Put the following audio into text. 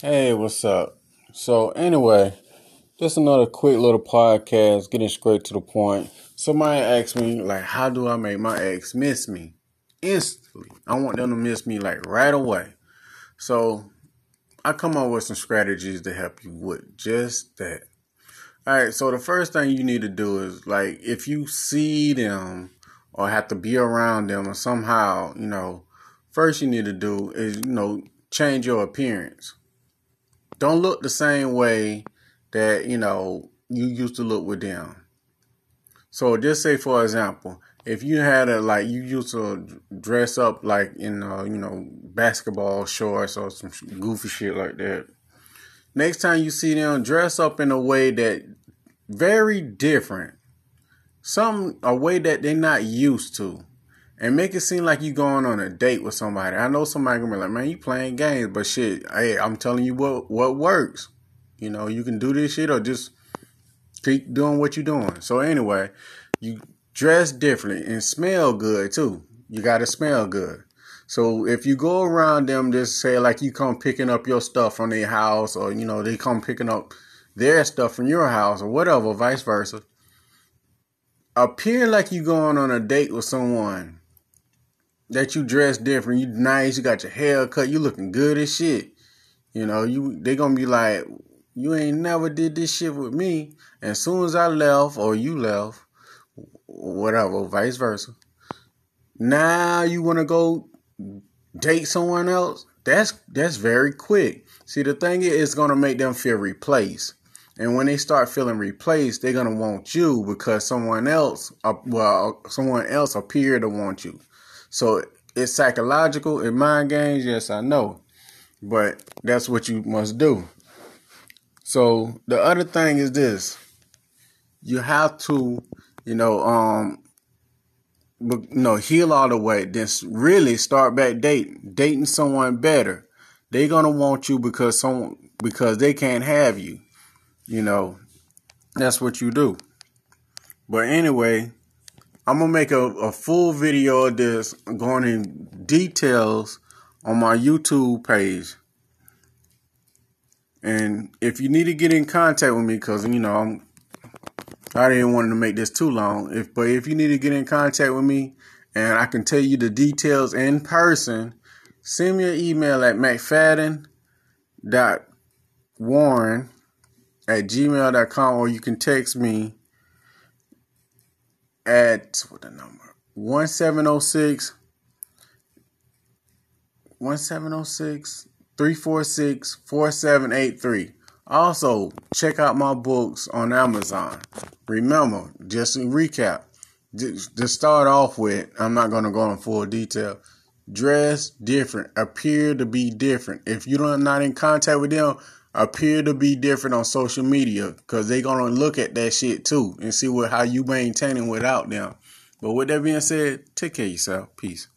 Hey, what's up? So, anyway, just another quick little podcast, getting straight to the point. Somebody asked me, like, how do I make my ex miss me instantly? I want them to miss me, like, right away. So, I come up with some strategies to help you with just that. All right, so the first thing you need to do is, like, if you see them or have to be around them or somehow, you know, first you need to do is, you know, change your appearance don't look the same way that you know you used to look with them. So just say for example, if you had a like you used to dress up like in uh, you know basketball shorts or some goofy shit like that. Next time you see them, dress up in a way that very different, some a way that they're not used to and make it seem like you going on a date with somebody. I know somebody gonna be like, man, you playing games, but shit, hey, I'm telling you what what works. You know, you can do this shit or just keep doing what you're doing. So anyway, you dress differently and smell good too. You gotta smell good. So if you go around them, just say like you come picking up your stuff from their house, or you know they come picking up their stuff from your house, or whatever, vice versa. Appear like you going on a date with someone that you dress different, you nice, you got your hair cut, you looking good as shit. You know, you they gonna be like, you ain't never did this shit with me. And as soon as I left or you left, whatever, vice versa. Now you wanna go date someone else? That's that's very quick. See, the thing is, it's gonna make them feel replaced. And when they start feeling replaced, they're gonna want you because someone else, uh, well, someone else appeared to want you. So it's psychological in mind games, yes, I know. But that's what you must do. So the other thing is this. You have to, you know, um you know, heal all the way, then really start back dating, dating someone better. They're gonna want you because someone because they can't have you. You know, that's what you do. But anyway, I'm gonna make a, a full video of this going in details on my YouTube page. And if you need to get in contact with me, because you know I'm, I didn't want to make this too long. If but if you need to get in contact with me, and I can tell you the details in person, send me an email at mcfadden.warren at gmail.com or you can text me at what the number 1706 1706 346 4783. Also, check out my books on Amazon. Remember, just to recap, to start off with, I'm not going to go in full detail. Dress different, appear to be different. If you're not in contact with them, appear to be different on social media because they're gonna look at that shit too and see what how you maintaining without them. But with that being said, take care of yourself. Peace.